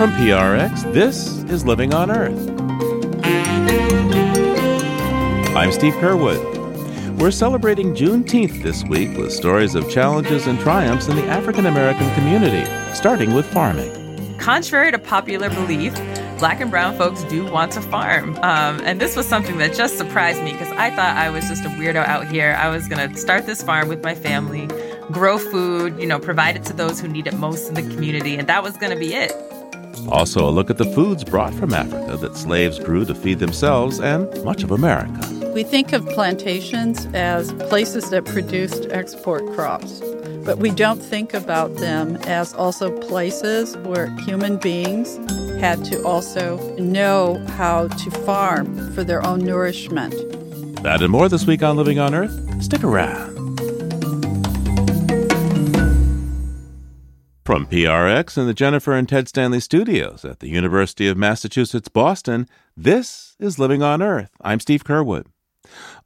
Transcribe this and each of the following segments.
From PRX, this is Living on Earth. I'm Steve Curwood. We're celebrating Juneteenth this week with stories of challenges and triumphs in the African American community, starting with farming. Contrary to popular belief, black and brown folks do want to farm. Um, and this was something that just surprised me because I thought I was just a weirdo out here. I was going to start this farm with my family, grow food, you know, provide it to those who need it most in the community, and that was going to be it. Also, a look at the foods brought from Africa that slaves grew to feed themselves and much of America. We think of plantations as places that produced export crops, but we don't think about them as also places where human beings had to also know how to farm for their own nourishment. That and more this week on Living on Earth. Stick around. From PRX and the Jennifer and Ted Stanley studios at the University of Massachusetts Boston, this is Living on Earth. I'm Steve Curwood.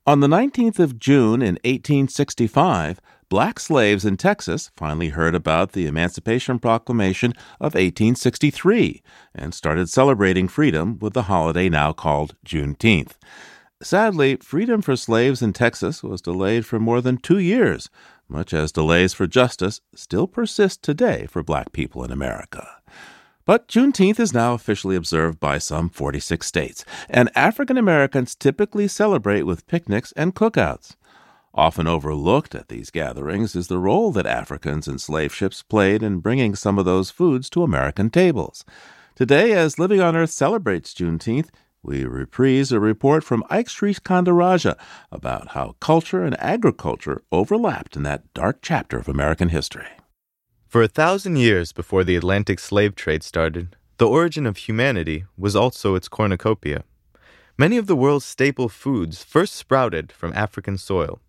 On the 19th of June in 1865, black slaves in Texas finally heard about the Emancipation Proclamation of 1863 and started celebrating freedom with the holiday now called Juneteenth. Sadly, freedom for slaves in Texas was delayed for more than two years much as delays for justice still persist today for black people in America. But Juneteenth is now officially observed by some 46 states, and African Americans typically celebrate with picnics and cookouts. Often overlooked at these gatherings is the role that Africans and slave ships played in bringing some of those foods to American tables. Today, as Living on Earth celebrates Juneteenth, we reprise a report from Ike Sriskandarajah about how culture and agriculture overlapped in that dark chapter of American history. For a thousand years before the Atlantic slave trade started, the origin of humanity was also its cornucopia. Many of the world's staple foods first sprouted from African soil.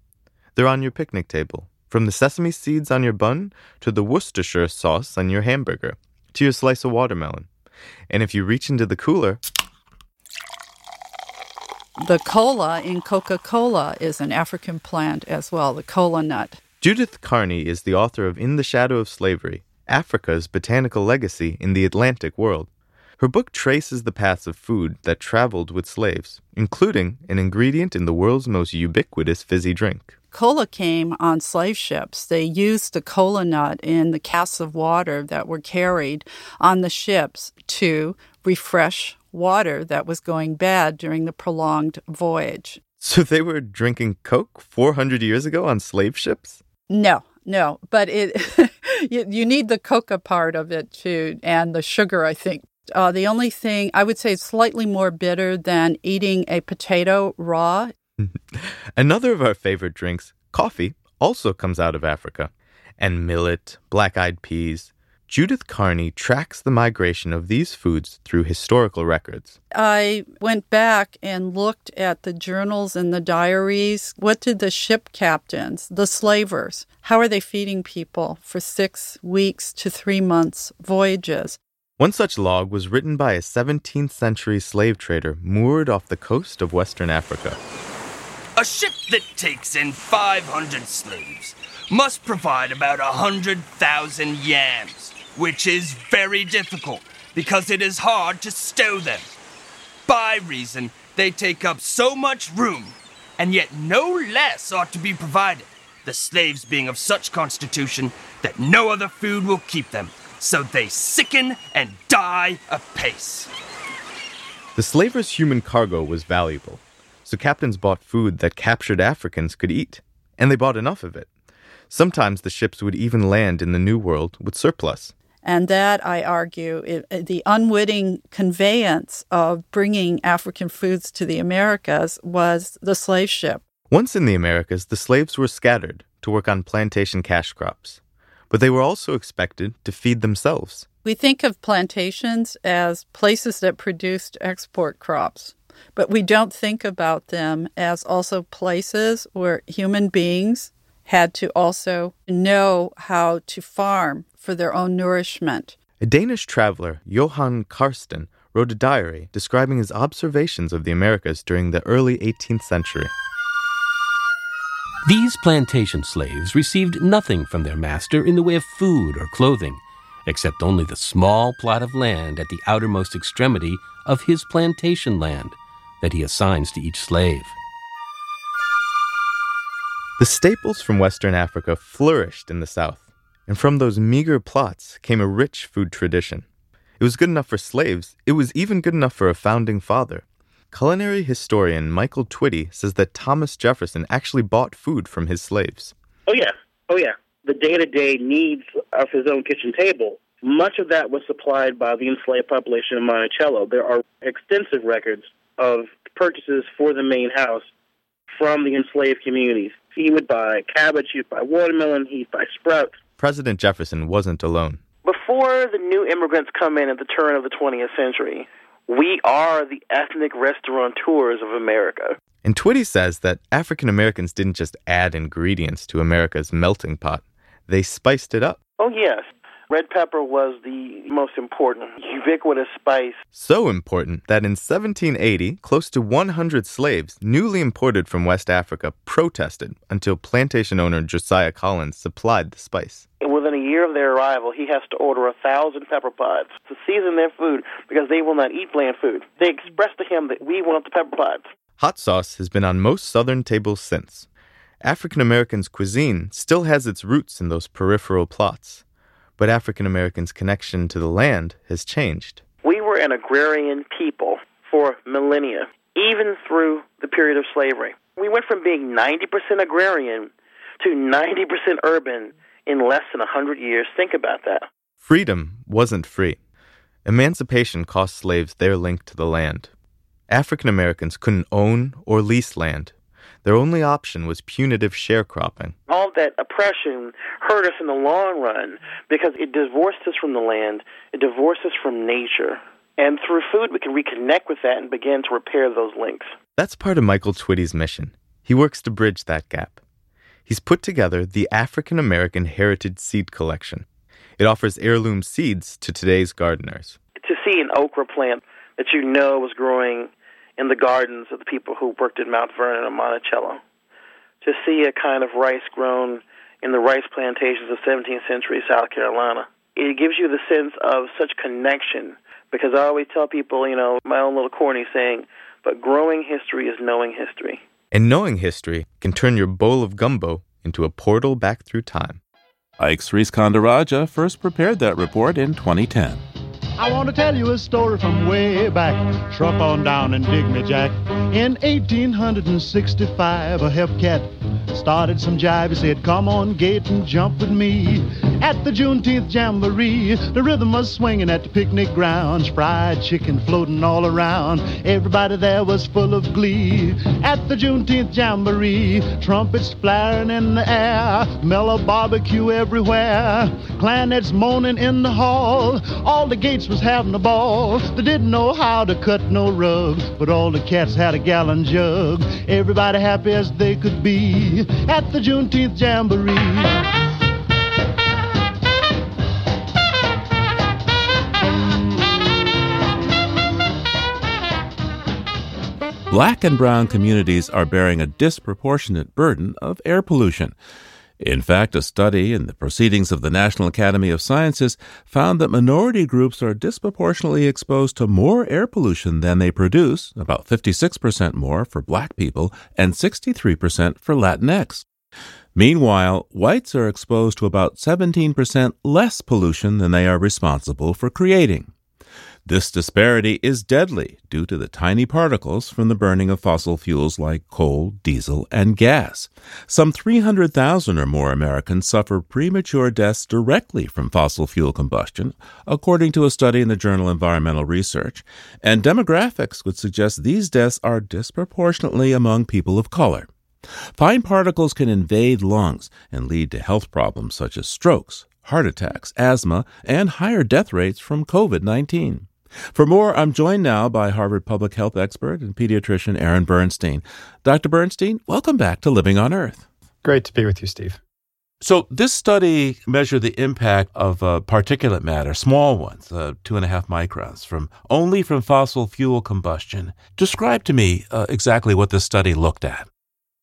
They're on your picnic table, from the sesame seeds on your bun to the Worcestershire sauce on your hamburger to your slice of watermelon. And if you reach into the cooler, the cola in Coca Cola is an African plant as well, the cola nut. Judith Carney is the author of In the Shadow of Slavery Africa's Botanical Legacy in the Atlantic World. Her book traces the paths of food that traveled with slaves, including an ingredient in the world's most ubiquitous fizzy drink. Cola came on slave ships. They used the cola nut in the casks of water that were carried on the ships to refresh water that was going bad during the prolonged voyage. So they were drinking Coke 400 years ago on slave ships? No, no, but it you, you, need the coca part of it too, and the sugar. I think uh, the only thing I would say is slightly more bitter than eating a potato raw. Another of our favorite drinks, coffee, also comes out of Africa, and millet, black-eyed peas, Judith Carney tracks the migration of these foods through historical records. I went back and looked at the journals and the diaries. What did the ship captains, the slavers, how are they feeding people for six weeks to three months voyages? One such log was written by a 17th century slave trader moored off the coast of Western Africa. A ship that takes in 500 slaves must provide about a 100,000 yams which is very difficult because it is hard to stow them. By reason, they take up so much room, and yet no less ought to be provided, the slaves being of such constitution that no other food will keep them, so they sicken and die apace. The slavers' human cargo was valuable, so captains bought food that captured Africans could eat, and they bought enough of it. Sometimes the ships would even land in the New World with surplus. And that, I argue, it, the unwitting conveyance of bringing African foods to the Americas was the slave ship. Once in the Americas, the slaves were scattered to work on plantation cash crops, but they were also expected to feed themselves. We think of plantations as places that produced export crops, but we don't think about them as also places where human beings had to also know how to farm for their own nourishment. A Danish traveler, Johan Karsten, wrote a diary describing his observations of the Americas during the early 18th century. These plantation slaves received nothing from their master in the way of food or clothing. except only the small plot of land at the outermost extremity of his plantation land that he assigns to each slave. The staples from Western Africa flourished in the South, and from those meager plots came a rich food tradition. It was good enough for slaves, it was even good enough for a founding father. Culinary historian Michael Twitty says that Thomas Jefferson actually bought food from his slaves. Oh, yeah. Oh, yeah. The day to day needs of his own kitchen table. Much of that was supplied by the enslaved population of Monticello. There are extensive records of purchases for the main house from the enslaved communities. He would buy cabbage, he'd buy watermelon, he'd buy sprouts. President Jefferson wasn't alone. Before the new immigrants come in at the turn of the 20th century, we are the ethnic restaurateurs of America. And Twitty says that African Americans didn't just add ingredients to America's melting pot, they spiced it up. Oh, yes. Red pepper was the most important, ubiquitous spice. So important that in 1780, close to 100 slaves, newly imported from West Africa, protested until plantation owner Josiah Collins supplied the spice. Within a year of their arrival, he has to order a thousand pepper pods to season their food because they will not eat bland food. They express to him that we want the pepper pods. Hot sauce has been on most Southern tables since. African Americans' cuisine still has its roots in those peripheral plots but African Americans' connection to the land has changed. We were an agrarian people for millennia, even through the period of slavery. We went from being 90% agrarian to 90% urban in less than 100 years. Think about that. Freedom wasn't free. Emancipation cost slaves their link to the land. African Americans couldn't own or lease land. Their only option was punitive sharecropping. All that oppression hurt us in the long run because it divorced us from the land, it divorced us from nature. And through food, we can reconnect with that and begin to repair those links. That's part of Michael Twitty's mission. He works to bridge that gap. He's put together the African American Heritage Seed Collection. It offers heirloom seeds to today's gardeners. To see an okra plant that you know was growing in the gardens of the people who worked at Mount Vernon and Monticello. To see a kind of rice grown in the rice plantations of 17th century South Carolina. It gives you the sense of such connection because I always tell people, you know, my own little corny saying, but growing history is knowing history. And knowing history can turn your bowl of gumbo into a portal back through time. Ike Sriskandarajah first prepared that report in 2010. I want to tell you a story from way back. Truck on down and dig me, Jack. In 1865, a cat started some jive. He said, Come on, gate and jump with me. At the Juneteenth Jamboree, the rhythm was swinging at the picnic grounds. Fried chicken floating all around. Everybody there was full of glee. At the Juneteenth Jamboree, trumpets flaring in the air. Mellow barbecue everywhere. Clarnets moaning in the hall. All the gates was having a ball. They didn't know how to cut no rug, but all the cats had a gallon jug. Everybody happy as they could be at the Juneteenth Jamboree. Black and brown communities are bearing a disproportionate burden of air pollution. In fact, a study in the Proceedings of the National Academy of Sciences found that minority groups are disproportionately exposed to more air pollution than they produce, about 56% more for black people and 63% for Latinx. Meanwhile, whites are exposed to about 17% less pollution than they are responsible for creating. This disparity is deadly due to the tiny particles from the burning of fossil fuels like coal, diesel, and gas. Some 300,000 or more Americans suffer premature deaths directly from fossil fuel combustion, according to a study in the journal Environmental Research, and demographics would suggest these deaths are disproportionately among people of color. Fine particles can invade lungs and lead to health problems such as strokes, heart attacks, asthma, and higher death rates from COVID 19. For more, I'm joined now by Harvard public health expert and pediatrician Aaron Bernstein. Dr. Bernstein, welcome back to Living on Earth. Great to be with you, Steve. So, this study measured the impact of uh, particulate matter, small ones, uh, two and a half microns, from only from fossil fuel combustion. Describe to me uh, exactly what this study looked at.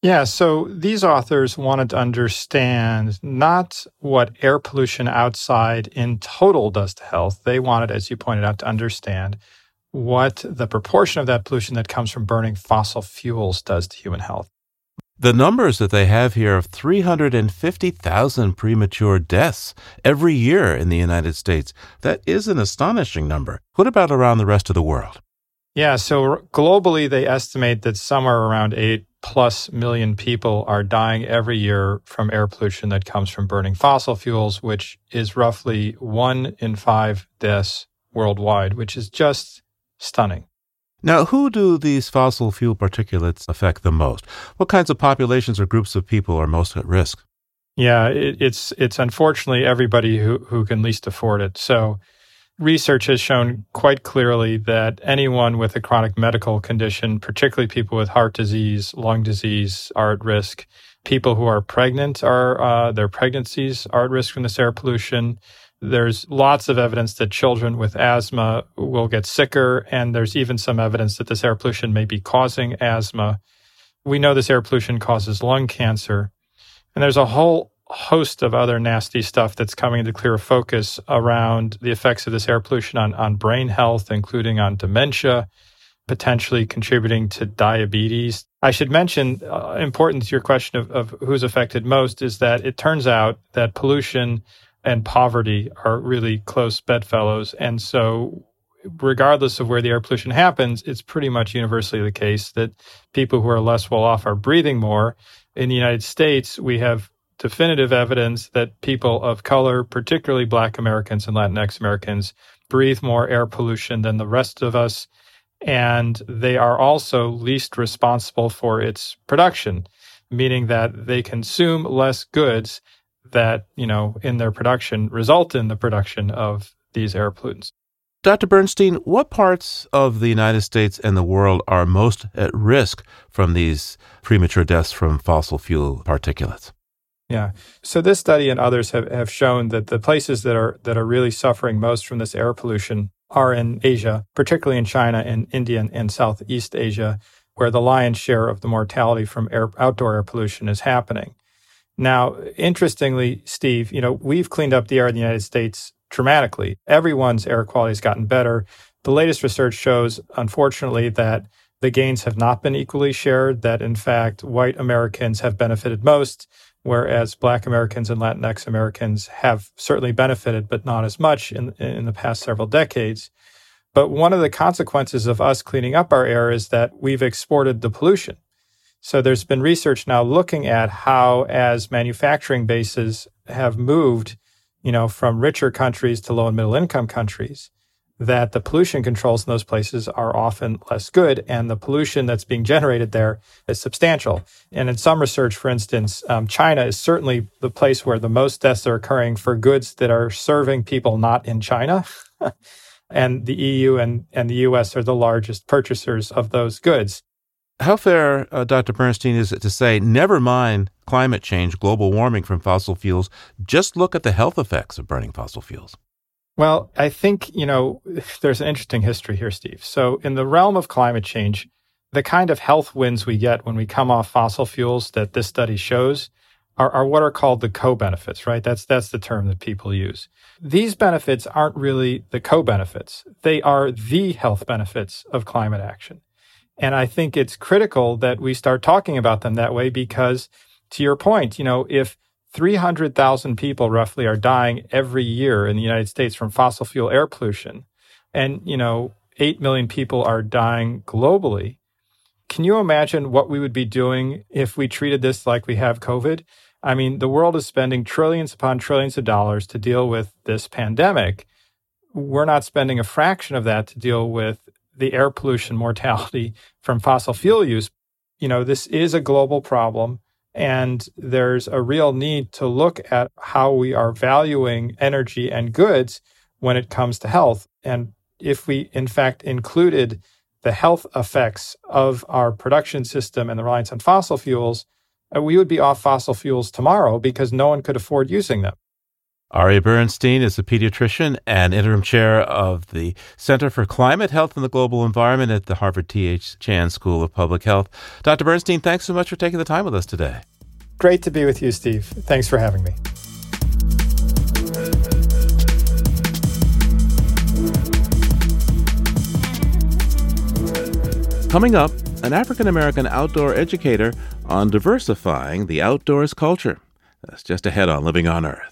Yeah, so these authors wanted to understand not what air pollution outside in total does to health. They wanted, as you pointed out, to understand what the proportion of that pollution that comes from burning fossil fuels does to human health. The numbers that they have here of 350,000 premature deaths every year in the United States, that is an astonishing number. What about around the rest of the world? Yeah, so globally, they estimate that somewhere around 8 plus million people are dying every year from air pollution that comes from burning fossil fuels, which is roughly one in five deaths worldwide, which is just stunning. Now, who do these fossil fuel particulates affect the most? What kinds of populations or groups of people are most at risk? Yeah, it, it's it's unfortunately everybody who, who can least afford it. So research has shown quite clearly that anyone with a chronic medical condition, particularly people with heart disease, lung disease, are at risk. People who are pregnant are uh, their pregnancies are at risk from this air pollution. There's lots of evidence that children with asthma will get sicker, and there's even some evidence that this air pollution may be causing asthma. We know this air pollution causes lung cancer. And there's a whole host of other nasty stuff that's coming into clear focus around the effects of this air pollution on, on brain health, including on dementia, potentially contributing to diabetes. I should mention, uh, important to your question of, of who's affected most, is that it turns out that pollution and poverty are really close bedfellows. And so, regardless of where the air pollution happens, it's pretty much universally the case that people who are less well off are breathing more. In the United States, we have definitive evidence that people of color, particularly Black Americans and Latinx Americans, breathe more air pollution than the rest of us. And they are also least responsible for its production, meaning that they consume less goods that, you know, in their production result in the production of these air pollutants. Dr. Bernstein, what parts of the United States and the world are most at risk from these premature deaths from fossil fuel particulates? Yeah. So this study and others have, have shown that the places that are that are really suffering most from this air pollution are in Asia, particularly in China and India and Southeast Asia, where the lion's share of the mortality from air, outdoor air pollution is happening. Now, interestingly, Steve, you know, we've cleaned up the air in the United States dramatically. Everyone's air quality has gotten better. The latest research shows, unfortunately, that the gains have not been equally shared, that in fact, white Americans have benefited most, whereas Black Americans and Latinx Americans have certainly benefited, but not as much in, in the past several decades. But one of the consequences of us cleaning up our air is that we've exported the pollution. So there's been research now looking at how, as manufacturing bases have moved, you know, from richer countries to low and middle income countries, that the pollution controls in those places are often less good, and the pollution that's being generated there is substantial. And in some research, for instance, um, China is certainly the place where the most deaths are occurring for goods that are serving people not in China. and the EU and, and the US are the largest purchasers of those goods. How fair, uh, Dr. Bernstein, is it to say, never mind climate change, global warming from fossil fuels, just look at the health effects of burning fossil fuels? Well, I think, you know, there's an interesting history here, Steve. So, in the realm of climate change, the kind of health wins we get when we come off fossil fuels that this study shows are, are what are called the co-benefits, right? That's that's the term that people use. These benefits aren't really the co-benefits. They are the health benefits of climate action. And I think it's critical that we start talking about them that way because to your point, you know, if 300,000 people roughly are dying every year in the United States from fossil fuel air pollution. And, you know, 8 million people are dying globally. Can you imagine what we would be doing if we treated this like we have COVID? I mean, the world is spending trillions upon trillions of dollars to deal with this pandemic. We're not spending a fraction of that to deal with the air pollution mortality from fossil fuel use. You know, this is a global problem. And there's a real need to look at how we are valuing energy and goods when it comes to health. And if we, in fact, included the health effects of our production system and the reliance on fossil fuels, uh, we would be off fossil fuels tomorrow because no one could afford using them. Aaron Bernstein is a pediatrician and interim chair of the Center for Climate, Health, and the Global Environment at the Harvard T.H. Chan School of Public Health. Dr. Bernstein, thanks so much for taking the time with us today. Great to be with you, Steve. Thanks for having me. Coming up, an African American outdoor educator on diversifying the outdoors culture. That's just ahead on Living on Earth.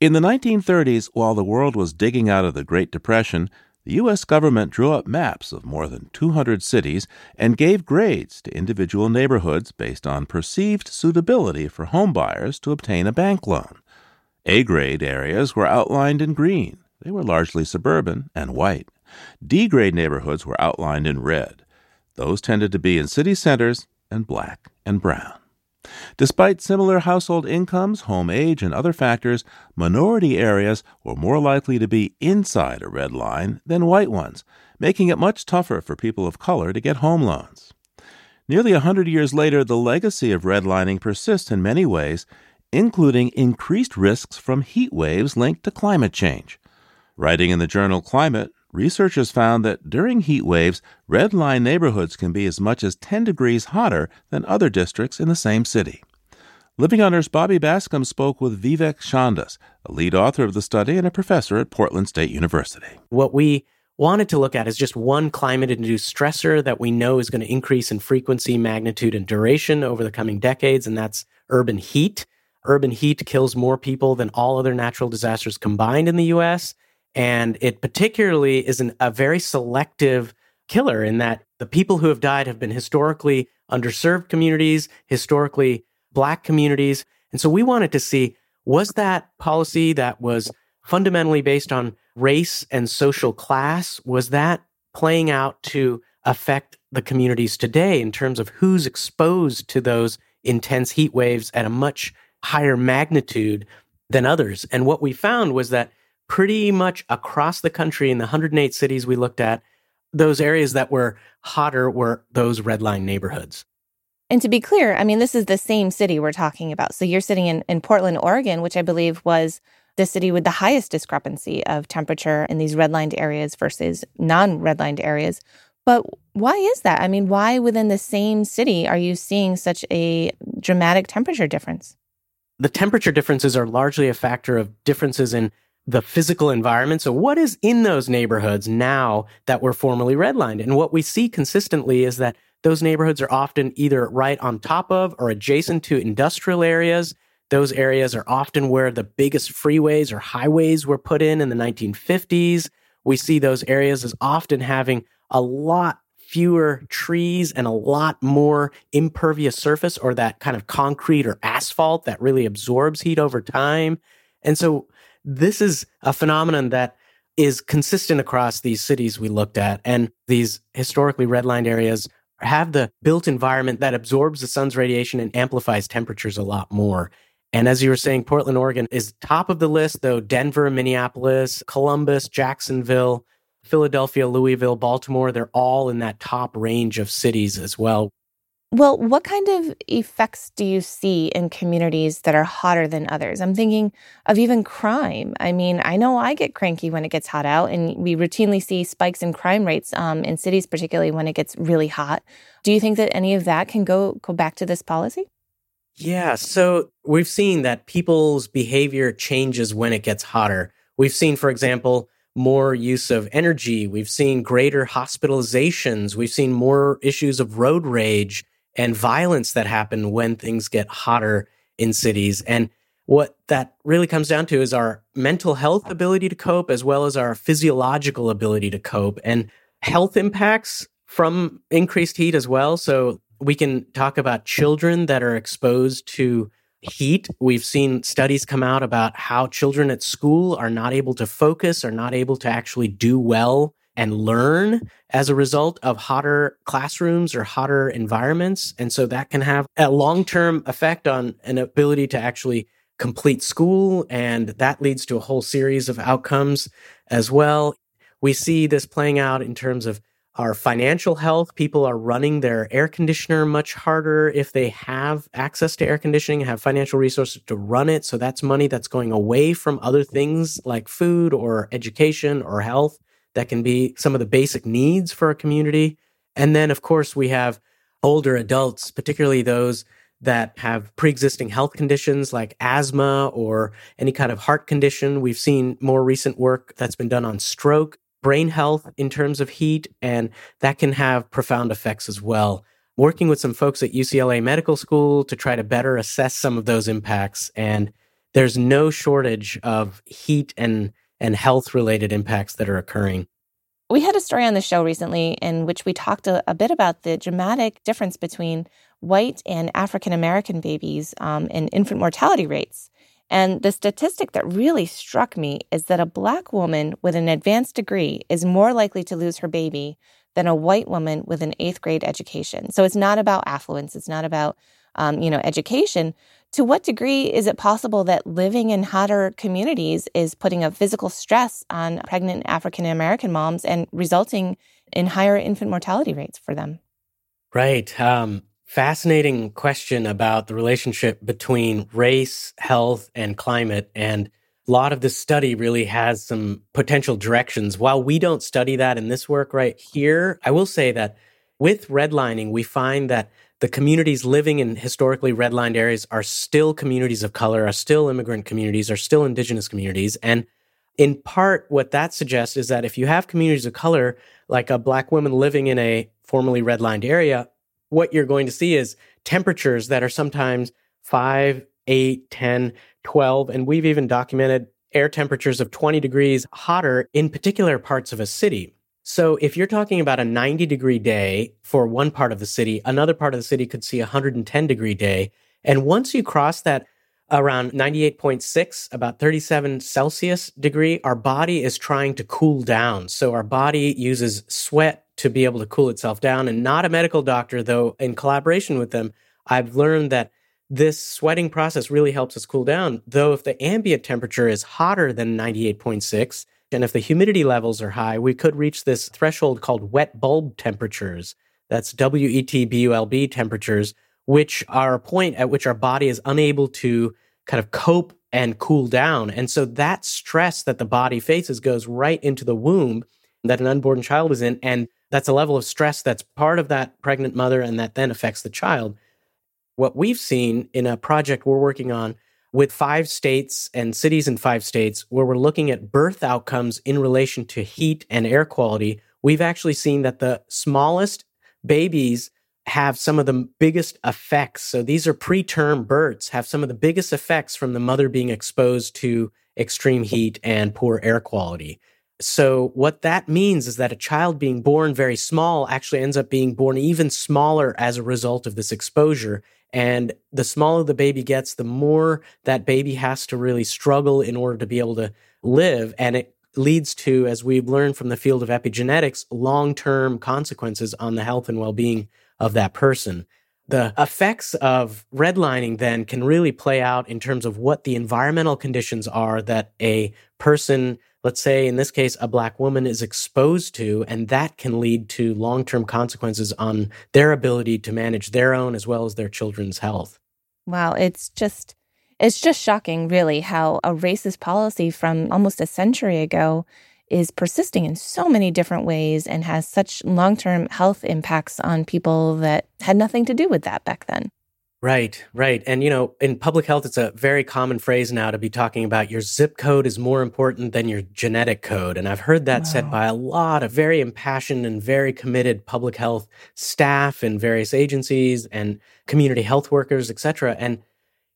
In the 1930s, while the world was digging out of the Great Depression, the U.S. government drew up maps of more than 200 cities and gave grades to individual neighborhoods based on perceived suitability for homebuyers to obtain a bank loan. A grade areas were outlined in green. They were largely suburban and white. D grade neighborhoods were outlined in red. Those tended to be in city centers and black and brown. Despite similar household incomes, home age, and other factors, minority areas were more likely to be inside a red line than white ones, making it much tougher for people of color to get home loans. Nearly a hundred years later, the legacy of redlining persists in many ways, including increased risks from heat waves linked to climate change. Writing in the journal Climate, researchers found that during heat waves, red line neighborhoods can be as much as 10 degrees hotter than other districts in the same city. Living on Earth's Bobby Bascomb spoke with Vivek Shandas, a lead author of the study and a professor at Portland State University. What we wanted to look at is just one climate induced stressor that we know is going to increase in frequency, magnitude, and duration over the coming decades, and that's urban heat. Urban heat kills more people than all other natural disasters combined in the US. And it particularly is an, a very selective killer in that the people who have died have been historically underserved communities, historically black communities. And so we wanted to see was that policy that was fundamentally based on race and social class, was that playing out to affect the communities today in terms of who's exposed to those intense heat waves at a much higher magnitude than others? And what we found was that pretty much across the country in the 108 cities we looked at, those areas that were hotter were those red line neighborhoods. And to be clear, I mean, this is the same city we're talking about. So you're sitting in, in Portland, Oregon, which I believe was the city with the highest discrepancy of temperature in these redlined areas versus non redlined areas. But why is that? I mean, why within the same city are you seeing such a dramatic temperature difference? The temperature differences are largely a factor of differences in the physical environment. So, what is in those neighborhoods now that were formerly redlined? And what we see consistently is that those neighborhoods are often either right on top of or adjacent to industrial areas. Those areas are often where the biggest freeways or highways were put in in the 1950s. We see those areas as often having a lot fewer trees and a lot more impervious surface or that kind of concrete or asphalt that really absorbs heat over time. And so this is a phenomenon that is consistent across these cities we looked at. And these historically redlined areas have the built environment that absorbs the sun's radiation and amplifies temperatures a lot more. And as you were saying, Portland, Oregon is top of the list, though Denver, Minneapolis, Columbus, Jacksonville, Philadelphia, Louisville, Baltimore, they're all in that top range of cities as well. Well, what kind of effects do you see in communities that are hotter than others? I'm thinking of even crime. I mean, I know I get cranky when it gets hot out, and we routinely see spikes in crime rates um, in cities, particularly when it gets really hot. Do you think that any of that can go go back to this policy? Yeah, so we've seen that people's behavior changes when it gets hotter. We've seen, for example, more use of energy. We've seen greater hospitalizations. We've seen more issues of road rage and violence that happen when things get hotter in cities. And what that really comes down to is our mental health ability to cope as well as our physiological ability to cope and health impacts from increased heat as well. So we can talk about children that are exposed to heat. We've seen studies come out about how children at school are not able to focus, are not able to actually do well and learn as a result of hotter classrooms or hotter environments. And so that can have a long term effect on an ability to actually complete school. And that leads to a whole series of outcomes as well. We see this playing out in terms of our financial health. People are running their air conditioner much harder if they have access to air conditioning, have financial resources to run it. So that's money that's going away from other things like food or education or health that can be some of the basic needs for a community. And then, of course, we have older adults, particularly those that have pre-existing health conditions like asthma or any kind of heart condition. We've seen more recent work that's been done on stroke, brain health in terms of heat, and that can have profound effects as well. Working with some folks at UCLA Medical School to try to better assess some of those impacts. And there's no shortage of heat and, and health related impacts that are occurring. We had a story on the show recently in which we talked a, a bit about the dramatic difference between white and African American babies um, in infant mortality rates. And the statistic that really struck me is that a black woman with an advanced degree is more likely to lose her baby than a white woman with an eighth grade education. So it's not about affluence, it's not about um, you know education. To what degree is it possible that living in hotter communities is putting a physical stress on pregnant African American moms and resulting in higher infant mortality rates for them? Right. Um, fascinating question about the relationship between race, health, and climate. And a lot of this study really has some potential directions. While we don't study that in this work right here, I will say that with redlining, we find that the communities living in historically redlined areas are still communities of color, are still immigrant communities, are still indigenous communities. And in part, what that suggests is that if you have communities of color, like a black woman living in a formerly redlined area, what you're going to see is temperatures that are sometimes 5, 8, 10, 12. And we've even documented air temperatures of 20 degrees hotter in particular parts of a city. So if you're talking about a 90 degree day for one part of the city, another part of the city could see a 110 degree day. And once you cross that around 98.6, about 37 Celsius degree, our body is trying to cool down. So our body uses sweat to be able to cool itself down. And not a medical doctor, though, in collaboration with them, I've learned that this sweating process really helps us cool down. Though, if the ambient temperature is hotter than 98.6, and if the humidity levels are high, we could reach this threshold called wet bulb temperatures. That's W E T B U L B temperatures, which are a point at which our body is unable to kind of cope and cool down. And so that stress that the body faces goes right into the womb that an unborn child is in. And that's a level of stress that's part of that pregnant mother and that then affects the child. What we've seen in a project we're working on with five states and cities in five states, where we're looking at birth outcomes in relation to heat and air quality, we've actually seen that the smallest babies have some of the biggest effects. So these are preterm births, have some of the biggest effects from the mother being exposed to extreme heat and poor air quality. So, what that means is that a child being born very small actually ends up being born even smaller as a result of this exposure. And the smaller the baby gets, the more that baby has to really struggle in order to be able to live. And it leads to, as we've learned from the field of epigenetics, long term consequences on the health and well being of that person. The effects of redlining then can really play out in terms of what the environmental conditions are that a person let's say in this case, a black woman is exposed to, and that can lead to long term consequences on their ability to manage their own as well as their children's health. Wow, it's just. It's just shocking, really, how a racist policy from almost a century ago is persisting in so many different ways and has such long term health impacts on people that had nothing to do with that back then. Right, right. And, you know, in public health, it's a very common phrase now to be talking about your zip code is more important than your genetic code. And I've heard that wow. said by a lot of very impassioned and very committed public health staff in various agencies and community health workers, et cetera. And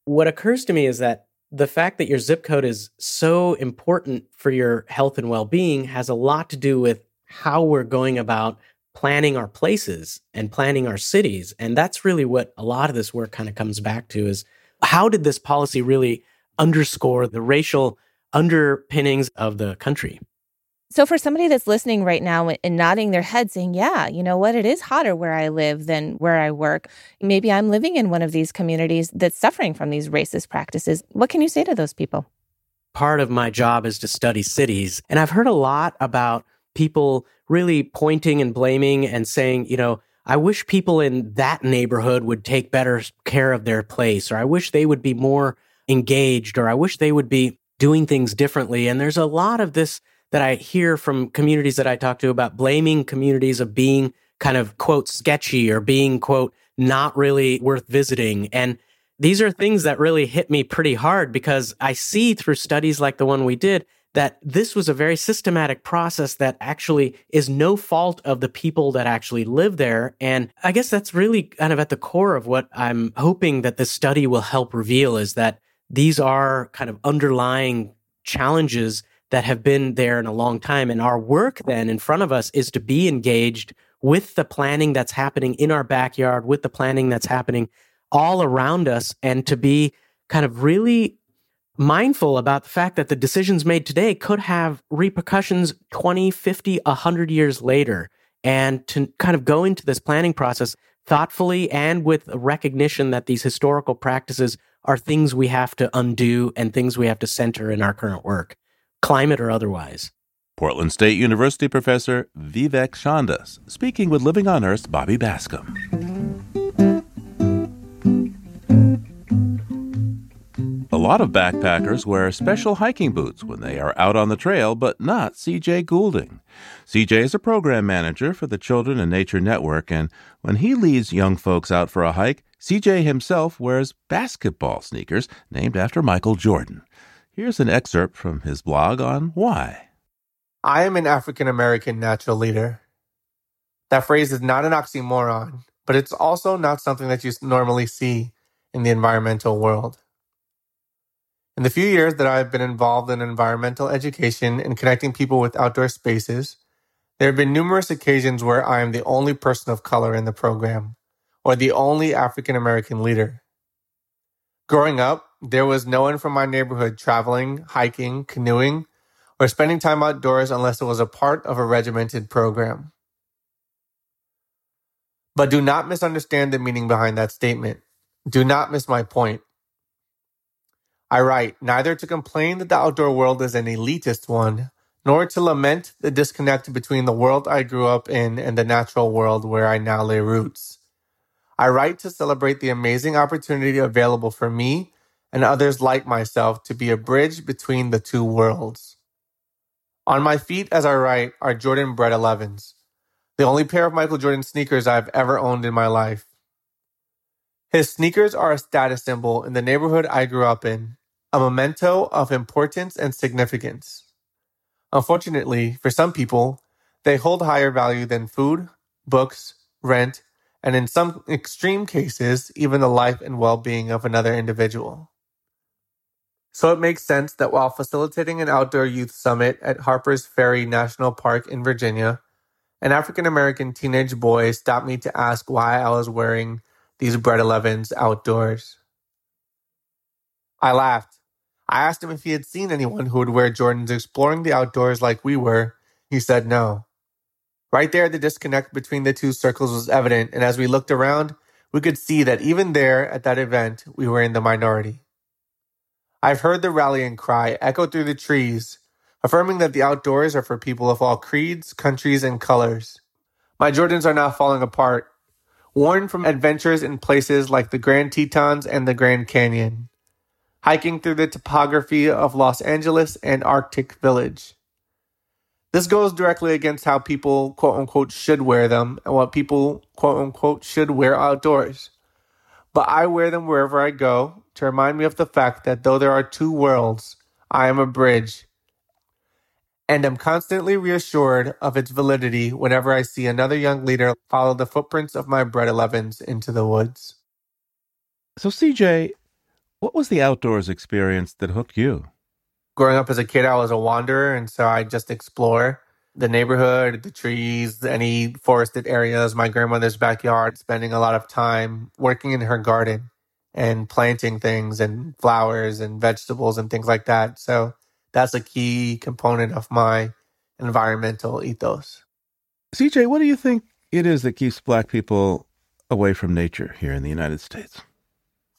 what occurs to me is that the fact that your zip code is so important for your health and well being has a lot to do with how we're going about planning our places and planning our cities. And that's really what a lot of this work kind of comes back to is how did this policy really underscore the racial underpinnings of the country? So, for somebody that's listening right now and nodding their head saying, Yeah, you know what? It is hotter where I live than where I work. Maybe I'm living in one of these communities that's suffering from these racist practices. What can you say to those people? Part of my job is to study cities. And I've heard a lot about people really pointing and blaming and saying, you know, I wish people in that neighborhood would take better care of their place, or I wish they would be more engaged, or I wish they would be doing things differently. And there's a lot of this that I hear from communities that I talk to about blaming communities of being kind of quote sketchy or being quote not really worth visiting. And these are things that really hit me pretty hard because I see through studies like the one we did that this was a very systematic process that actually is no fault of the people that actually live there. And I guess that's really kind of at the core of what I'm hoping that this study will help reveal is that these are kind of underlying challenges that have been there in a long time. And our work then in front of us is to be engaged with the planning that's happening in our backyard, with the planning that's happening all around us, and to be kind of really mindful about the fact that the decisions made today could have repercussions 20, 50, 100 years later. And to kind of go into this planning process thoughtfully and with recognition that these historical practices are things we have to undo and things we have to center in our current work climate or otherwise. Portland State University professor Vivek Shandas speaking with Living on Earth's Bobby Bascomb. A lot of backpackers wear special hiking boots when they are out on the trail, but not CJ Goulding. CJ is a program manager for the Children and Nature Network, and when he leads young folks out for a hike, CJ himself wears basketball sneakers named after Michael Jordan. Here's an excerpt from his blog on why. I am an African American natural leader. That phrase is not an oxymoron, but it's also not something that you normally see in the environmental world. In the few years that I've been involved in environmental education and connecting people with outdoor spaces, there have been numerous occasions where I am the only person of color in the program or the only African American leader. Growing up, there was no one from my neighborhood traveling, hiking, canoeing, or spending time outdoors unless it was a part of a regimented program. But do not misunderstand the meaning behind that statement. Do not miss my point. I write neither to complain that the outdoor world is an elitist one, nor to lament the disconnect between the world I grew up in and the natural world where I now lay roots. I write to celebrate the amazing opportunity available for me and others like myself to be a bridge between the two worlds. On my feet as I write are Jordan Bred 11s, the only pair of Michael Jordan sneakers I've ever owned in my life. His sneakers are a status symbol in the neighborhood I grew up in, a memento of importance and significance. Unfortunately, for some people, they hold higher value than food, books, rent, and in some extreme cases, even the life and well being of another individual. So it makes sense that while facilitating an outdoor youth summit at Harper's Ferry National Park in Virginia, an African American teenage boy stopped me to ask why I was wearing these Bred 11s outdoors. I laughed. I asked him if he had seen anyone who would wear Jordans exploring the outdoors like we were. He said no. Right there, the disconnect between the two circles was evident, and as we looked around, we could see that even there at that event, we were in the minority. I've heard the rallying cry echo through the trees, affirming that the outdoors are for people of all creeds, countries, and colors. My Jordans are now falling apart, worn from adventures in places like the Grand Tetons and the Grand Canyon, hiking through the topography of Los Angeles and Arctic Village. This goes directly against how people, quote unquote, should wear them and what people, quote unquote, should wear outdoors. But I wear them wherever I go to remind me of the fact that though there are two worlds, I am a bridge, and am constantly reassured of its validity whenever I see another young leader follow the footprints of my Bred 11s into the woods. So, CJ, What was the outdoors experience that hooked you? Growing up as a kid, I was a wanderer, and so I just explore the neighborhood, the trees, any forested areas, my grandmother's backyard, spending a lot of time working in her garden and planting things and flowers and vegetables and things like that. So that's a key component of my environmental ethos. CJ, what do you think it is that keeps black people away from nature here in the United States?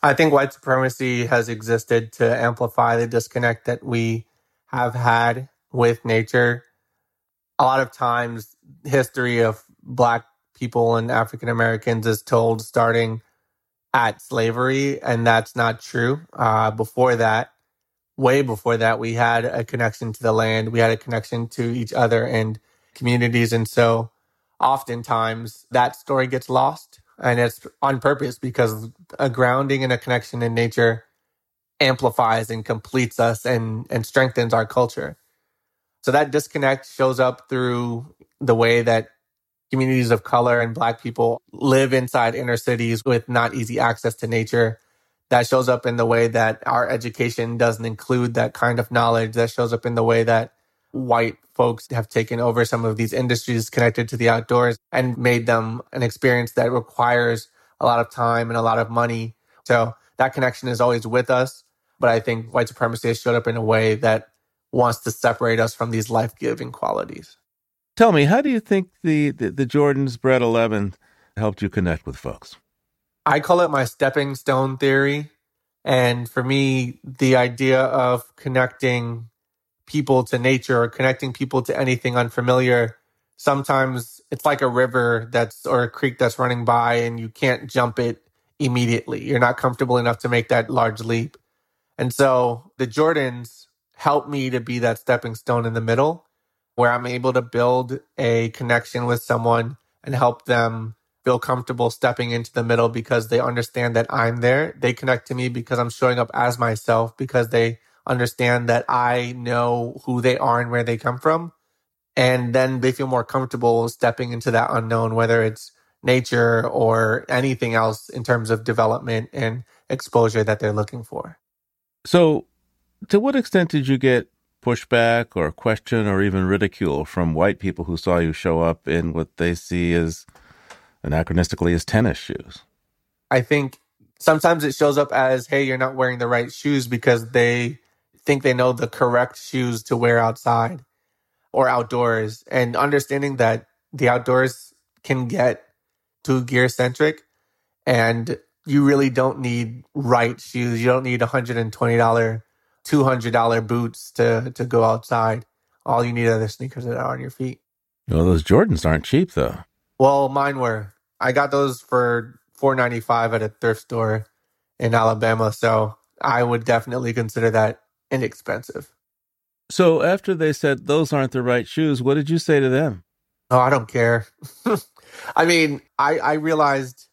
I think white supremacy has existed to amplify the disconnect that we have had with nature. A lot of times, history of black people and African Americans is told starting at slavery, and that's not true. Uh, before that, way before that, we had a connection to the land, we had a connection to each other and communities. And so oftentimes that story gets lost, and it's on purpose because a grounding and a connection in nature amplifies and completes us and, and strengthens our culture. So that disconnect shows up through the way that communities of color and black people live inside inner cities with not easy access to nature. That shows up in the way that our education doesn't include that kind of knowledge. That shows up in the way that white folks have taken over some of these industries connected to the outdoors and made them an experience that requires a lot of time and a lot of money. So that connection is always with us. But I think white supremacy has showed up in a way that wants to separate us from these life giving qualities. Tell me, how do you think the, the, the Jordan's Bred 11 helped you connect with folks? I call it my stepping stone theory. And for me, the idea of connecting people to nature or connecting people to anything unfamiliar, sometimes it's like a river that's or a creek that's running by and you can't jump it immediately. You're not comfortable enough to make that large leap. And so the Jordans help me to be that stepping stone in the middle where I'm able to build a connection with someone and help them feel comfortable stepping into the middle because they understand that I'm there. They connect to me because I'm showing up as myself because they understand that I know who they are and where they come from. And then they feel more comfortable stepping into that unknown, whether it's nature or anything else in terms of development and exposure that they're looking for. So, to what extent did you get pushback or question or even ridicule from white people who saw you show up in what they see as anachronistically as tennis shoes? I think sometimes it shows up as, hey, you're not wearing the right shoes because they think they know the correct shoes to wear outside or outdoors. And understanding that the outdoors can get too gear centric and you really don't need right shoes. You don't need $120 $200 boots to, to go outside. All you need are the sneakers that are on your feet. Well, those Jordans aren't cheap, though. Well, mine were. I got those for four ninety five at a thrift store in Alabama, so I would definitely consider that inexpensive. So after they said those aren't the right shoes, what did you say to them? Oh, I don't care. I mean, I, I realized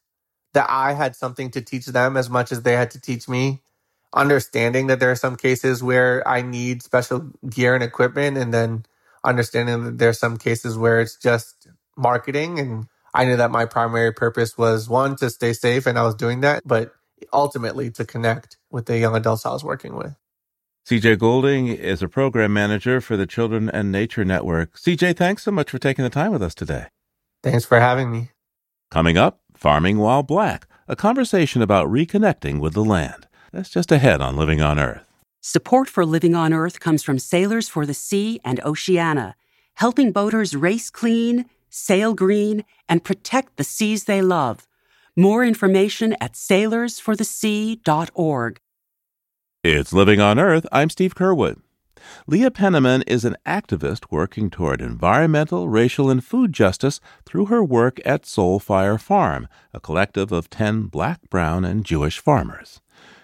that I had something to teach them as much as they had to teach me understanding that there are some cases where I need special gear and equipment, and then understanding that there are some cases where it's just marketing. And I knew that my primary purpose was one, to stay safe, and I was doing that, but ultimately to connect with the young adults I was working with. CJ Goulding is a program manager for the Children and Nature Network. CJ, thanks so much for taking the time with us today. Thanks for having me. Coming up, Farming While Black, a conversation about reconnecting with the land. That's just ahead on Living on Earth. Support for Living on Earth comes from Sailors for the Sea and Oceana, helping boaters race clean, sail green, and protect the seas they love. More information at sailorsforthesea.org. It's Living on Earth. I'm Steve Curwood. Leah Penniman is an activist working toward environmental, racial, and food justice through her work at Soulfire Farm, a collective of 10 black, brown, and Jewish farmers.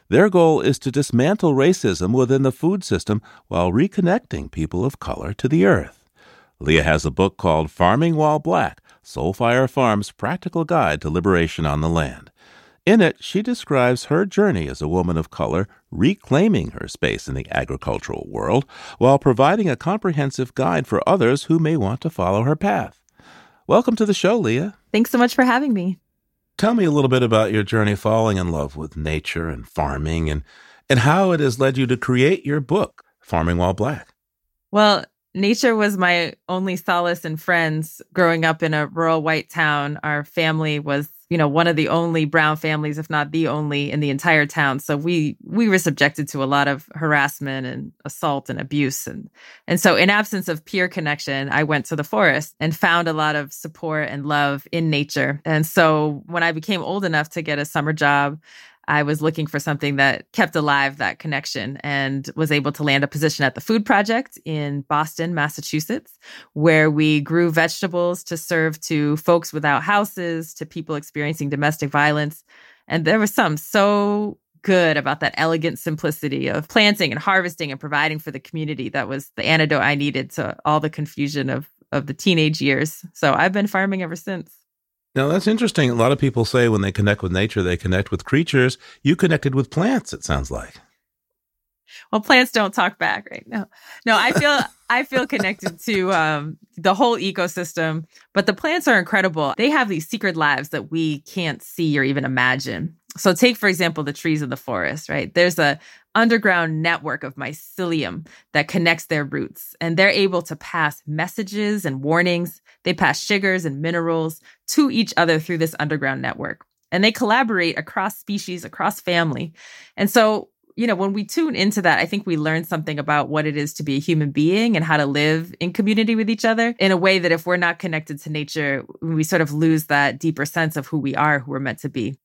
Their goal is to dismantle racism within the food system while reconnecting people of color to the earth. Leah has a book called Farming While Black Soulfire Farm's Practical Guide to Liberation on the Land. In it, she describes her journey as a woman of color reclaiming her space in the agricultural world while providing a comprehensive guide for others who may want to follow her path. Welcome to the show, Leah. Thanks so much for having me. Tell me a little bit about your journey falling in love with nature and farming and and how it has led you to create your book, Farming While Black. Well, nature was my only solace and friends growing up in a rural white town. Our family was, you know, one of the only brown families, if not the only in the entire town. So we we were subjected to a lot of harassment and assault and abuse. And and so in absence of peer connection, I went to the forest and found a lot of support and love in nature. And so when I became old enough to get a summer job, I was looking for something that kept alive that connection and was able to land a position at the Food Project in Boston, Massachusetts, where we grew vegetables to serve to folks without houses, to people experiencing domestic violence. And there was some so good about that elegant simplicity of planting and harvesting and providing for the community that was the antidote I needed to all the confusion of of the teenage years. So I've been farming ever since. Now, that's interesting. A lot of people say when they connect with nature, they connect with creatures. You connected with plants, it sounds like. Well, plants don't talk back right now. No, I feel I feel connected to um, the whole ecosystem, but the plants are incredible. They have these secret lives that we can't see or even imagine. So take for example the trees of the forest, right? There's a underground network of mycelium that connects their roots and they're able to pass messages and warnings. They pass sugars and minerals to each other through this underground network. And they collaborate across species, across family. And so, you know, when we tune into that, I think we learn something about what it is to be a human being and how to live in community with each other in a way that if we're not connected to nature, we sort of lose that deeper sense of who we are, who we're meant to be.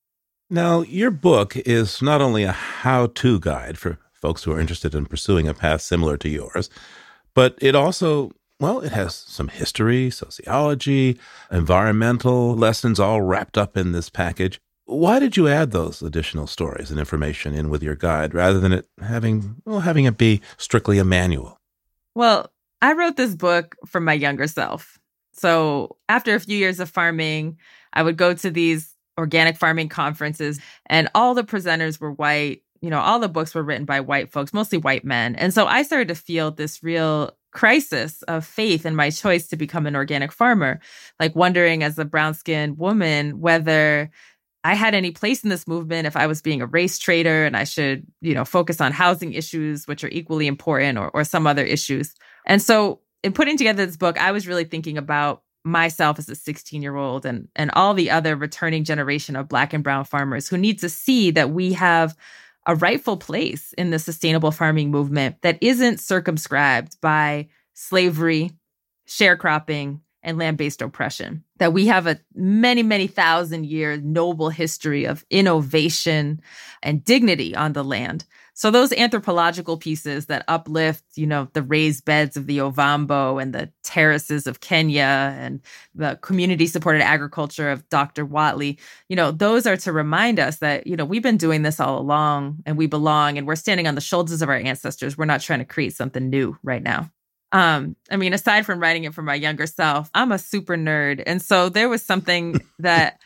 Now, your book is not only a how to guide for folks who are interested in pursuing a path similar to yours, but it also, well, it has some history, sociology, environmental lessons all wrapped up in this package. Why did you add those additional stories and information in with your guide rather than it having, well, having it be strictly a manual? Well, I wrote this book for my younger self. So after a few years of farming, I would go to these organic farming conferences, and all the presenters were white. You know, all the books were written by white folks, mostly white men. And so I started to feel this real crisis of faith in my choice to become an organic farmer, like wondering as a brown skinned woman whether I had any place in this movement if I was being a race trader and I should, you know, focus on housing issues, which are equally important, or, or some other issues. And so in putting together this book, I was really thinking about myself as a 16 year old and and all the other returning generation of black and brown farmers who need to see that we have a rightful place in the sustainable farming movement that isn't circumscribed by slavery, sharecropping, and land based oppression. That we have a many, many thousand year noble history of innovation and dignity on the land. So those anthropological pieces that uplift, you know, the raised beds of the Ovambo and the terraces of Kenya and the community supported agriculture of Dr. Whatley, you know, those are to remind us that, you know, we've been doing this all along and we belong and we're standing on the shoulders of our ancestors. We're not trying to create something new right now. Um, I mean, aside from writing it for my younger self, I'm a super nerd. And so there was something that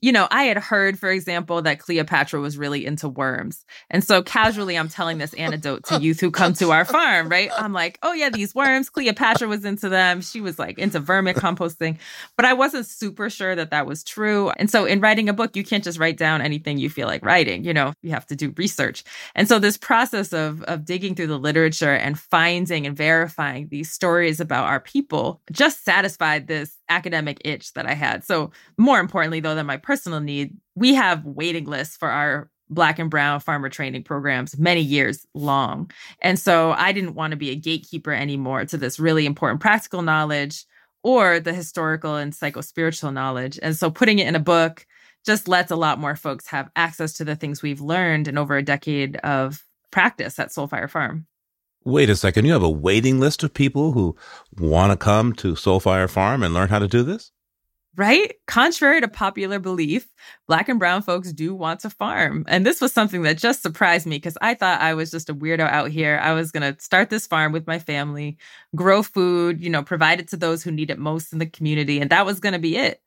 you know, I had heard, for example, that Cleopatra was really into worms. And so casually, I'm telling this anecdote to youth who come to our farm, right? I'm like, oh, yeah, these worms, Cleopatra was into them. She was like into vermicomposting. But I wasn't super sure that that was true. And so in writing a book, you can't just write down anything you feel like writing, you know, you have to do research. And so this process of, of digging through the literature and finding and verifying these stories about our people just satisfied this academic itch that I had. So, more importantly, though, than my personal need, we have waiting lists for our black and brown farmer training programs many years long. And so I didn't want to be a gatekeeper anymore to this really important practical knowledge or the historical and psychospiritual knowledge. And so putting it in a book just lets a lot more folks have access to the things we've learned in over a decade of practice at Soulfire Farm. Wait a second. You have a waiting list of people who want to come to Soulfire Farm and learn how to do this? Right? Contrary to popular belief, black and brown folks do want to farm. And this was something that just surprised me because I thought I was just a weirdo out here. I was going to start this farm with my family, grow food, you know, provide it to those who need it most in the community. And that was going to be it.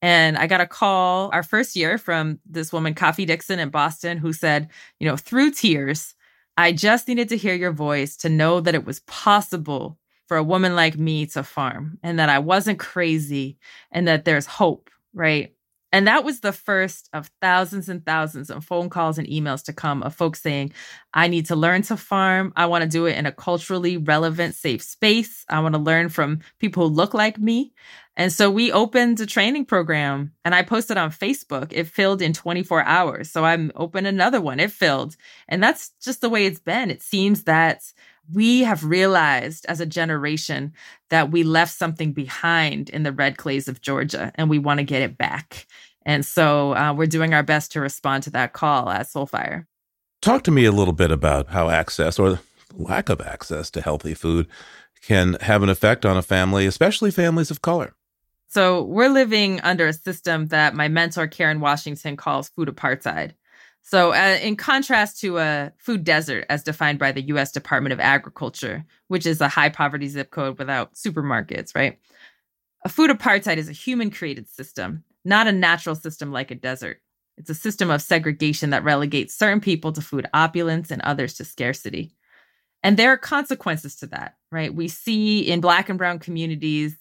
And I got a call our first year from this woman, Coffee Dixon in Boston, who said, you know, through tears, I just needed to hear your voice to know that it was possible for a woman like me to farm and that I wasn't crazy and that there's hope, right? And that was the first of thousands and thousands of phone calls and emails to come of folks saying, I need to learn to farm. I want to do it in a culturally relevant, safe space. I want to learn from people who look like me. And so we opened a training program and I posted on Facebook. It filled in 24 hours. So I'm open another one. It filled. And that's just the way it's been. It seems that we have realized as a generation that we left something behind in the red clays of Georgia and we want to get it back. And so uh, we're doing our best to respond to that call at Soulfire. Talk to me a little bit about how access or lack of access to healthy food can have an effect on a family, especially families of color. So we're living under a system that my mentor, Karen Washington, calls food apartheid. So, uh, in contrast to a food desert as defined by the US Department of Agriculture, which is a high poverty zip code without supermarkets, right? A food apartheid is a human created system, not a natural system like a desert. It's a system of segregation that relegates certain people to food opulence and others to scarcity. And there are consequences to that, right? We see in Black and Brown communities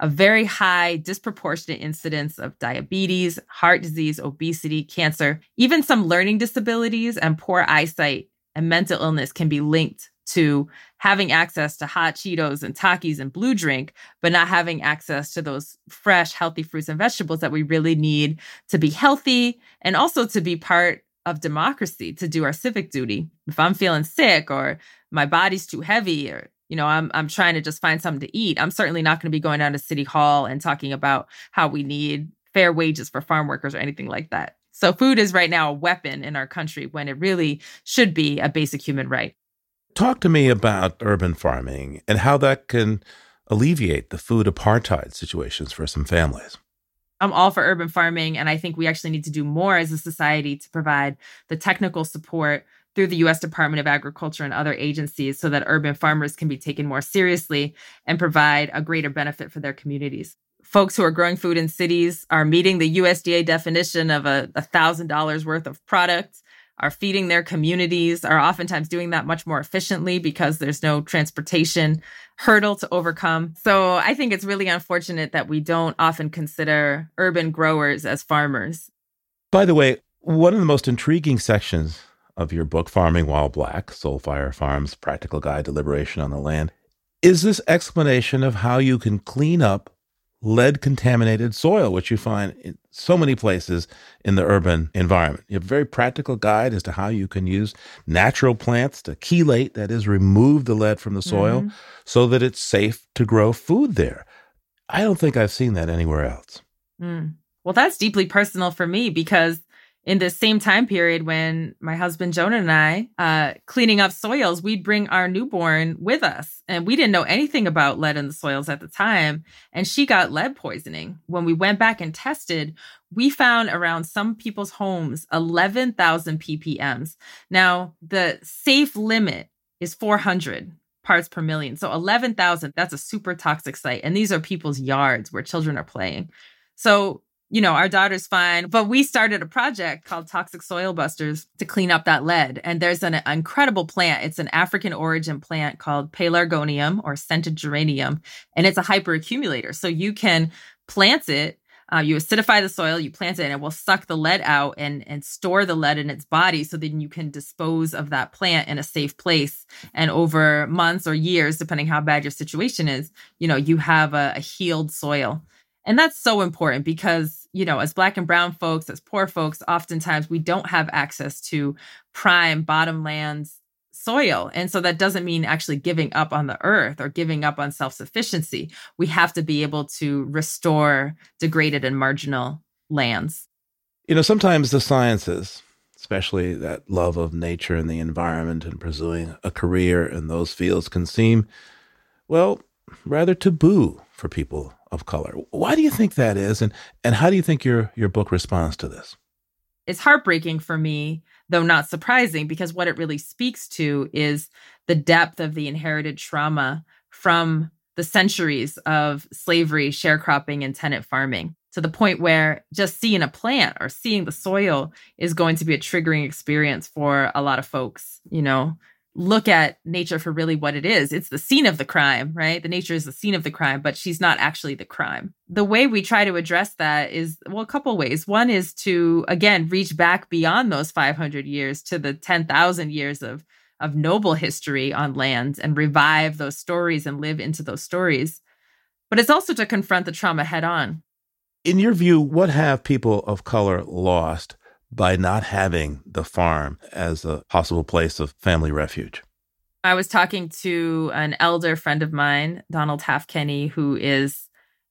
a very high disproportionate incidence of diabetes, heart disease, obesity, cancer, even some learning disabilities and poor eyesight and mental illness can be linked to having access to hot Cheetos and Takis and blue drink, but not having access to those fresh, healthy fruits and vegetables that we really need to be healthy and also to be part of democracy, to do our civic duty. If I'm feeling sick or my body's too heavy or you know i'm i'm trying to just find something to eat. I'm certainly not going to be going down to city hall and talking about how we need fair wages for farm workers or anything like that. So food is right now a weapon in our country when it really should be a basic human right. Talk to me about urban farming and how that can alleviate the food apartheid situations for some families. I'm all for urban farming, and I think we actually need to do more as a society to provide the technical support through the US Department of Agriculture and other agencies so that urban farmers can be taken more seriously and provide a greater benefit for their communities. Folks who are growing food in cities are meeting the USDA definition of a $1,000 worth of product, are feeding their communities, are oftentimes doing that much more efficiently because there's no transportation hurdle to overcome. So I think it's really unfortunate that we don't often consider urban growers as farmers. By the way, one of the most intriguing sections of your book, Farming While Black Soulfire Farms Practical Guide to Liberation on the Land, is this explanation of how you can clean up lead contaminated soil, which you find in so many places in the urban environment. You have a very practical guide as to how you can use natural plants to chelate, that is, remove the lead from the soil mm-hmm. so that it's safe to grow food there. I don't think I've seen that anywhere else. Mm. Well, that's deeply personal for me because in the same time period when my husband Jonah and I uh, cleaning up soils, we'd bring our newborn with us, and we didn't know anything about lead in the soils at the time. And she got lead poisoning. When we went back and tested, we found around some people's homes 11,000 ppms. Now the safe limit is 400 parts per million, so 11,000. That's a super toxic site, and these are people's yards where children are playing. So you know, our daughter's fine. But we started a project called Toxic Soil Busters to clean up that lead. And there's an incredible plant. It's an African origin plant called Pelargonium or scented geranium. And it's a hyperaccumulator. So you can plant it. Uh, you acidify the soil, you plant it, and it will suck the lead out and and store the lead in its body, so then you can dispose of that plant in a safe place. And over months or years, depending how bad your situation is, you know you have a, a healed soil. And that's so important because, you know, as black and brown folks, as poor folks, oftentimes we don't have access to prime bottomlands soil. And so that doesn't mean actually giving up on the earth or giving up on self sufficiency. We have to be able to restore degraded and marginal lands. You know, sometimes the sciences, especially that love of nature and the environment and pursuing a career in those fields, can seem, well, rather taboo for people of color. Why do you think that is, and and how do you think your your book responds to this? It's heartbreaking for me, though not surprising, because what it really speaks to is the depth of the inherited trauma from the centuries of slavery, sharecropping, and tenant farming to the point where just seeing a plant or seeing the soil is going to be a triggering experience for a lot of folks. You know, look at nature for really what it is. It's the scene of the crime, right? The nature is the scene of the crime, but she's not actually the crime. The way we try to address that is, well, a couple ways. One is to, again, reach back beyond those 500 years to the 10,000 years of, of noble history on land and revive those stories and live into those stories. But it's also to confront the trauma head on. In your view, what have people of color lost by not having the farm as a possible place of family refuge? I was talking to an elder friend of mine, Donald Halfkenny, who is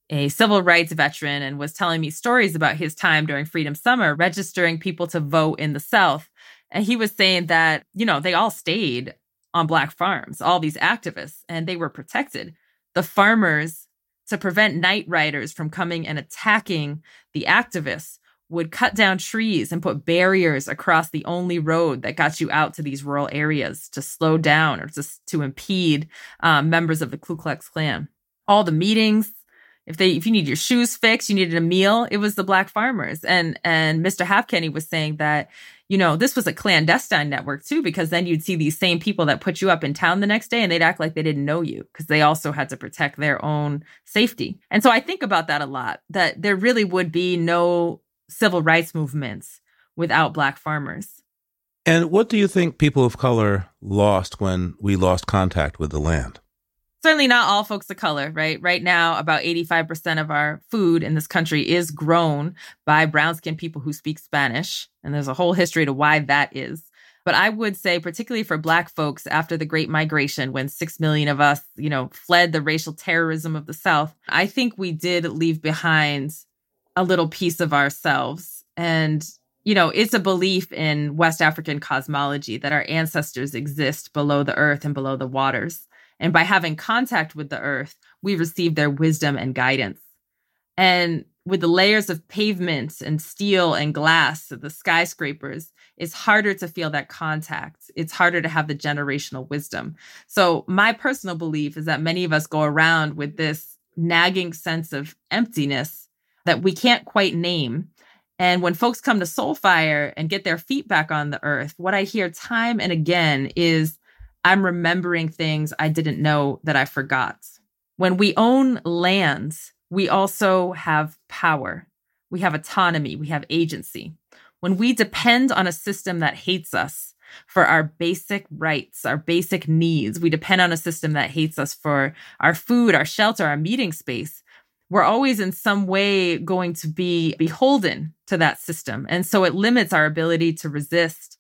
a civil rights veteran and was telling me stories about his time during Freedom Summer, registering people to vote in the South. And he was saying that, you know, they all stayed on Black farms, all these activists, and they were protected. The farmers, to prevent night riders from coming and attacking the activists, would cut down trees and put barriers across the only road that got you out to these rural areas to slow down or just to impede um, members of the Ku Klux Klan. All the meetings, if they if you need your shoes fixed, you needed a meal, it was the black farmers. And and Mr. Halfkenny was saying that, you know, this was a clandestine network too, because then you'd see these same people that put you up in town the next day and they'd act like they didn't know you because they also had to protect their own safety. And so I think about that a lot, that there really would be no civil rights movements without black farmers. And what do you think people of color lost when we lost contact with the land? Certainly not all folks of color, right? Right now, about 85% of our food in this country is grown by brown skinned people who speak Spanish. And there's a whole history to why that is. But I would say, particularly for Black folks after the Great Migration, when six million of us, you know, fled the racial terrorism of the South, I think we did leave behind a little piece of ourselves. And, you know, it's a belief in West African cosmology that our ancestors exist below the earth and below the waters. And by having contact with the earth, we receive their wisdom and guidance. And with the layers of pavement and steel and glass of the skyscrapers, it's harder to feel that contact. It's harder to have the generational wisdom. So, my personal belief is that many of us go around with this nagging sense of emptiness that we can't quite name. And when folks come to Soulfire and get their feet back on the earth, what I hear time and again is I'm remembering things I didn't know that I forgot. When we own lands, we also have power. We have autonomy. We have agency. When we depend on a system that hates us for our basic rights, our basic needs, we depend on a system that hates us for our food, our shelter, our meeting space, we're always in some way going to be beholden to that system. And so it limits our ability to resist.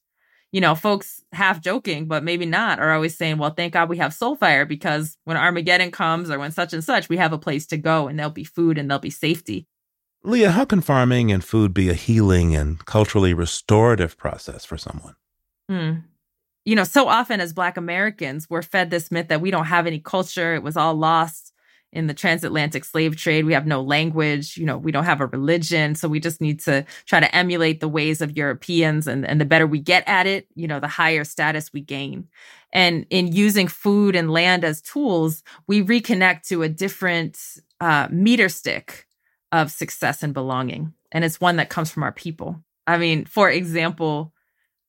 You know, folks half joking, but maybe not, are always saying, well, thank God we have Soulfire because when Armageddon comes or when such and such, we have a place to go and there'll be food and there'll be safety. Leah, how can farming and food be a healing and culturally restorative process for someone? Hmm. You know, so often as Black Americans, we're fed this myth that we don't have any culture, it was all lost in the transatlantic slave trade. We have no language, you know, we don't have a religion. So we just need to try to emulate the ways of Europeans. And, and the better we get at it, you know, the higher status we gain. And in using food and land as tools, we reconnect to a different uh, meter stick of success and belonging. And it's one that comes from our people. I mean, for example,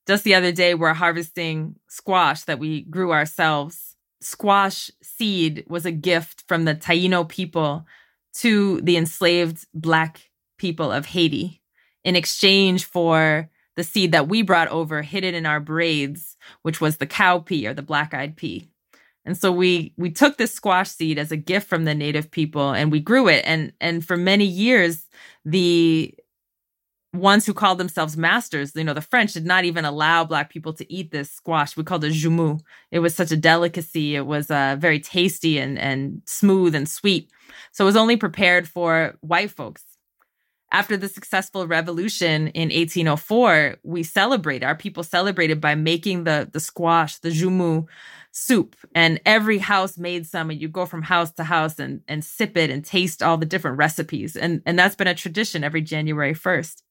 just the other day, we're harvesting squash that we grew ourselves squash seed was a gift from the Taino people to the enslaved Black people of Haiti in exchange for the seed that we brought over hidden in our braids, which was the cowpea or the black eyed pea. And so we we took this squash seed as a gift from the native people and we grew it and and for many years the ones who called themselves masters, you know, the French did not even allow black people to eat this squash. We called it joumou. It was such a delicacy. It was uh, very tasty and, and smooth and sweet. So it was only prepared for white folks. After the successful revolution in 1804, we celebrated, our people celebrated by making the, the squash, the joumou soup. And every house made some, and you go from house to house and, and sip it and taste all the different recipes. And, and that's been a tradition every January 1st.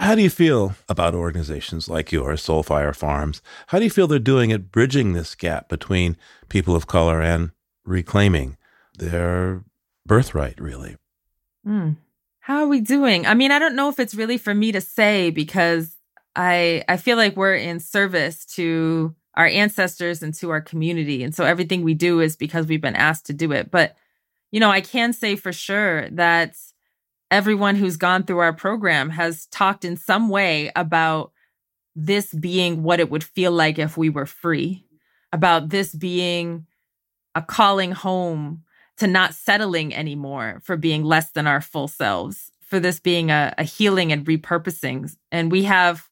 How do you feel about organizations like yours, Soulfire Farms? How do you feel they're doing at bridging this gap between people of color and reclaiming their birthright, really? Mm. How are we doing? I mean, I don't know if it's really for me to say because I I feel like we're in service to our ancestors and to our community. And so everything we do is because we've been asked to do it. But, you know, I can say for sure that everyone who's gone through our program has talked in some way about this being what it would feel like if we were free, about this being a calling home to not settling anymore for being less than our full selves, for this being a, a healing and repurposing. And we have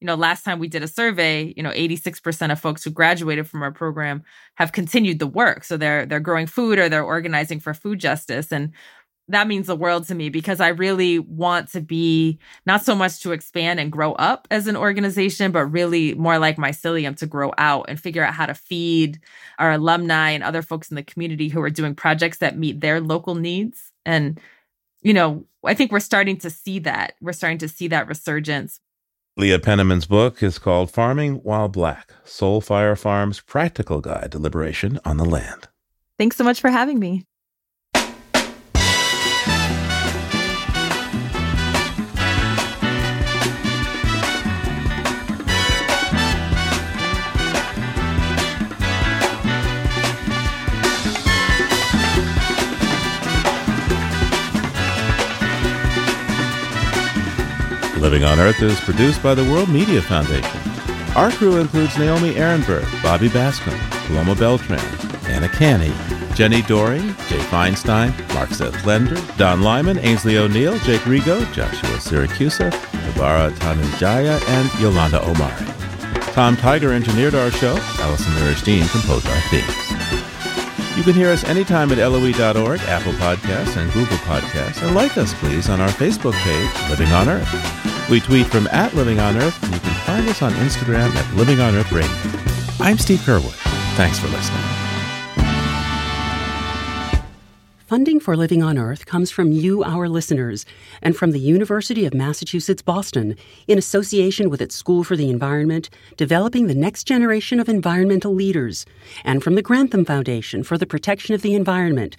you know, last time we did a survey, you know, 86% of folks who graduated from our program have continued the work. So they're they're growing food or they're organizing for food justice and that means the world to me because I really want to be not so much to expand and grow up as an organization, but really more like mycelium to grow out and figure out how to feed our alumni and other folks in the community who are doing projects that meet their local needs. And, you know, I think we're starting to see that. We're starting to see that resurgence. Leah Penniman's book is called Farming While Black Soul Fire Farm's Practical Guide to Liberation on the Land. Thanks so much for having me. Living on Earth is produced by the World Media Foundation. Our crew includes Naomi Arenberg, Bobby Bascomb, Paloma Beltran, Anna Canny, Jenni Doering, Jay Feinstein, Mark Seth Lender, Don Lyman, Aynsley O'Neill, Jake Rigo, Joshua Siracusa, Ibarra Tanujaya, and Yolanda Omari. Tom Tiger engineered our show. Allison Mirstein composed our themes. You can hear us anytime at LOE.org, Apple Podcasts, and Google Podcasts. And like us, please, on our Facebook page, Living on Earth. We tweet from at Living on Earth, and you can find us on Instagram at Living on Earth Radio. I'm Steve Curwood. Thanks for listening. Funding for Living on Earth comes from you, our listeners, and from the University of Massachusetts Boston, in association with its School for the Environment, developing the next generation of environmental leaders, and from the Grantham Foundation for the Protection of the Environment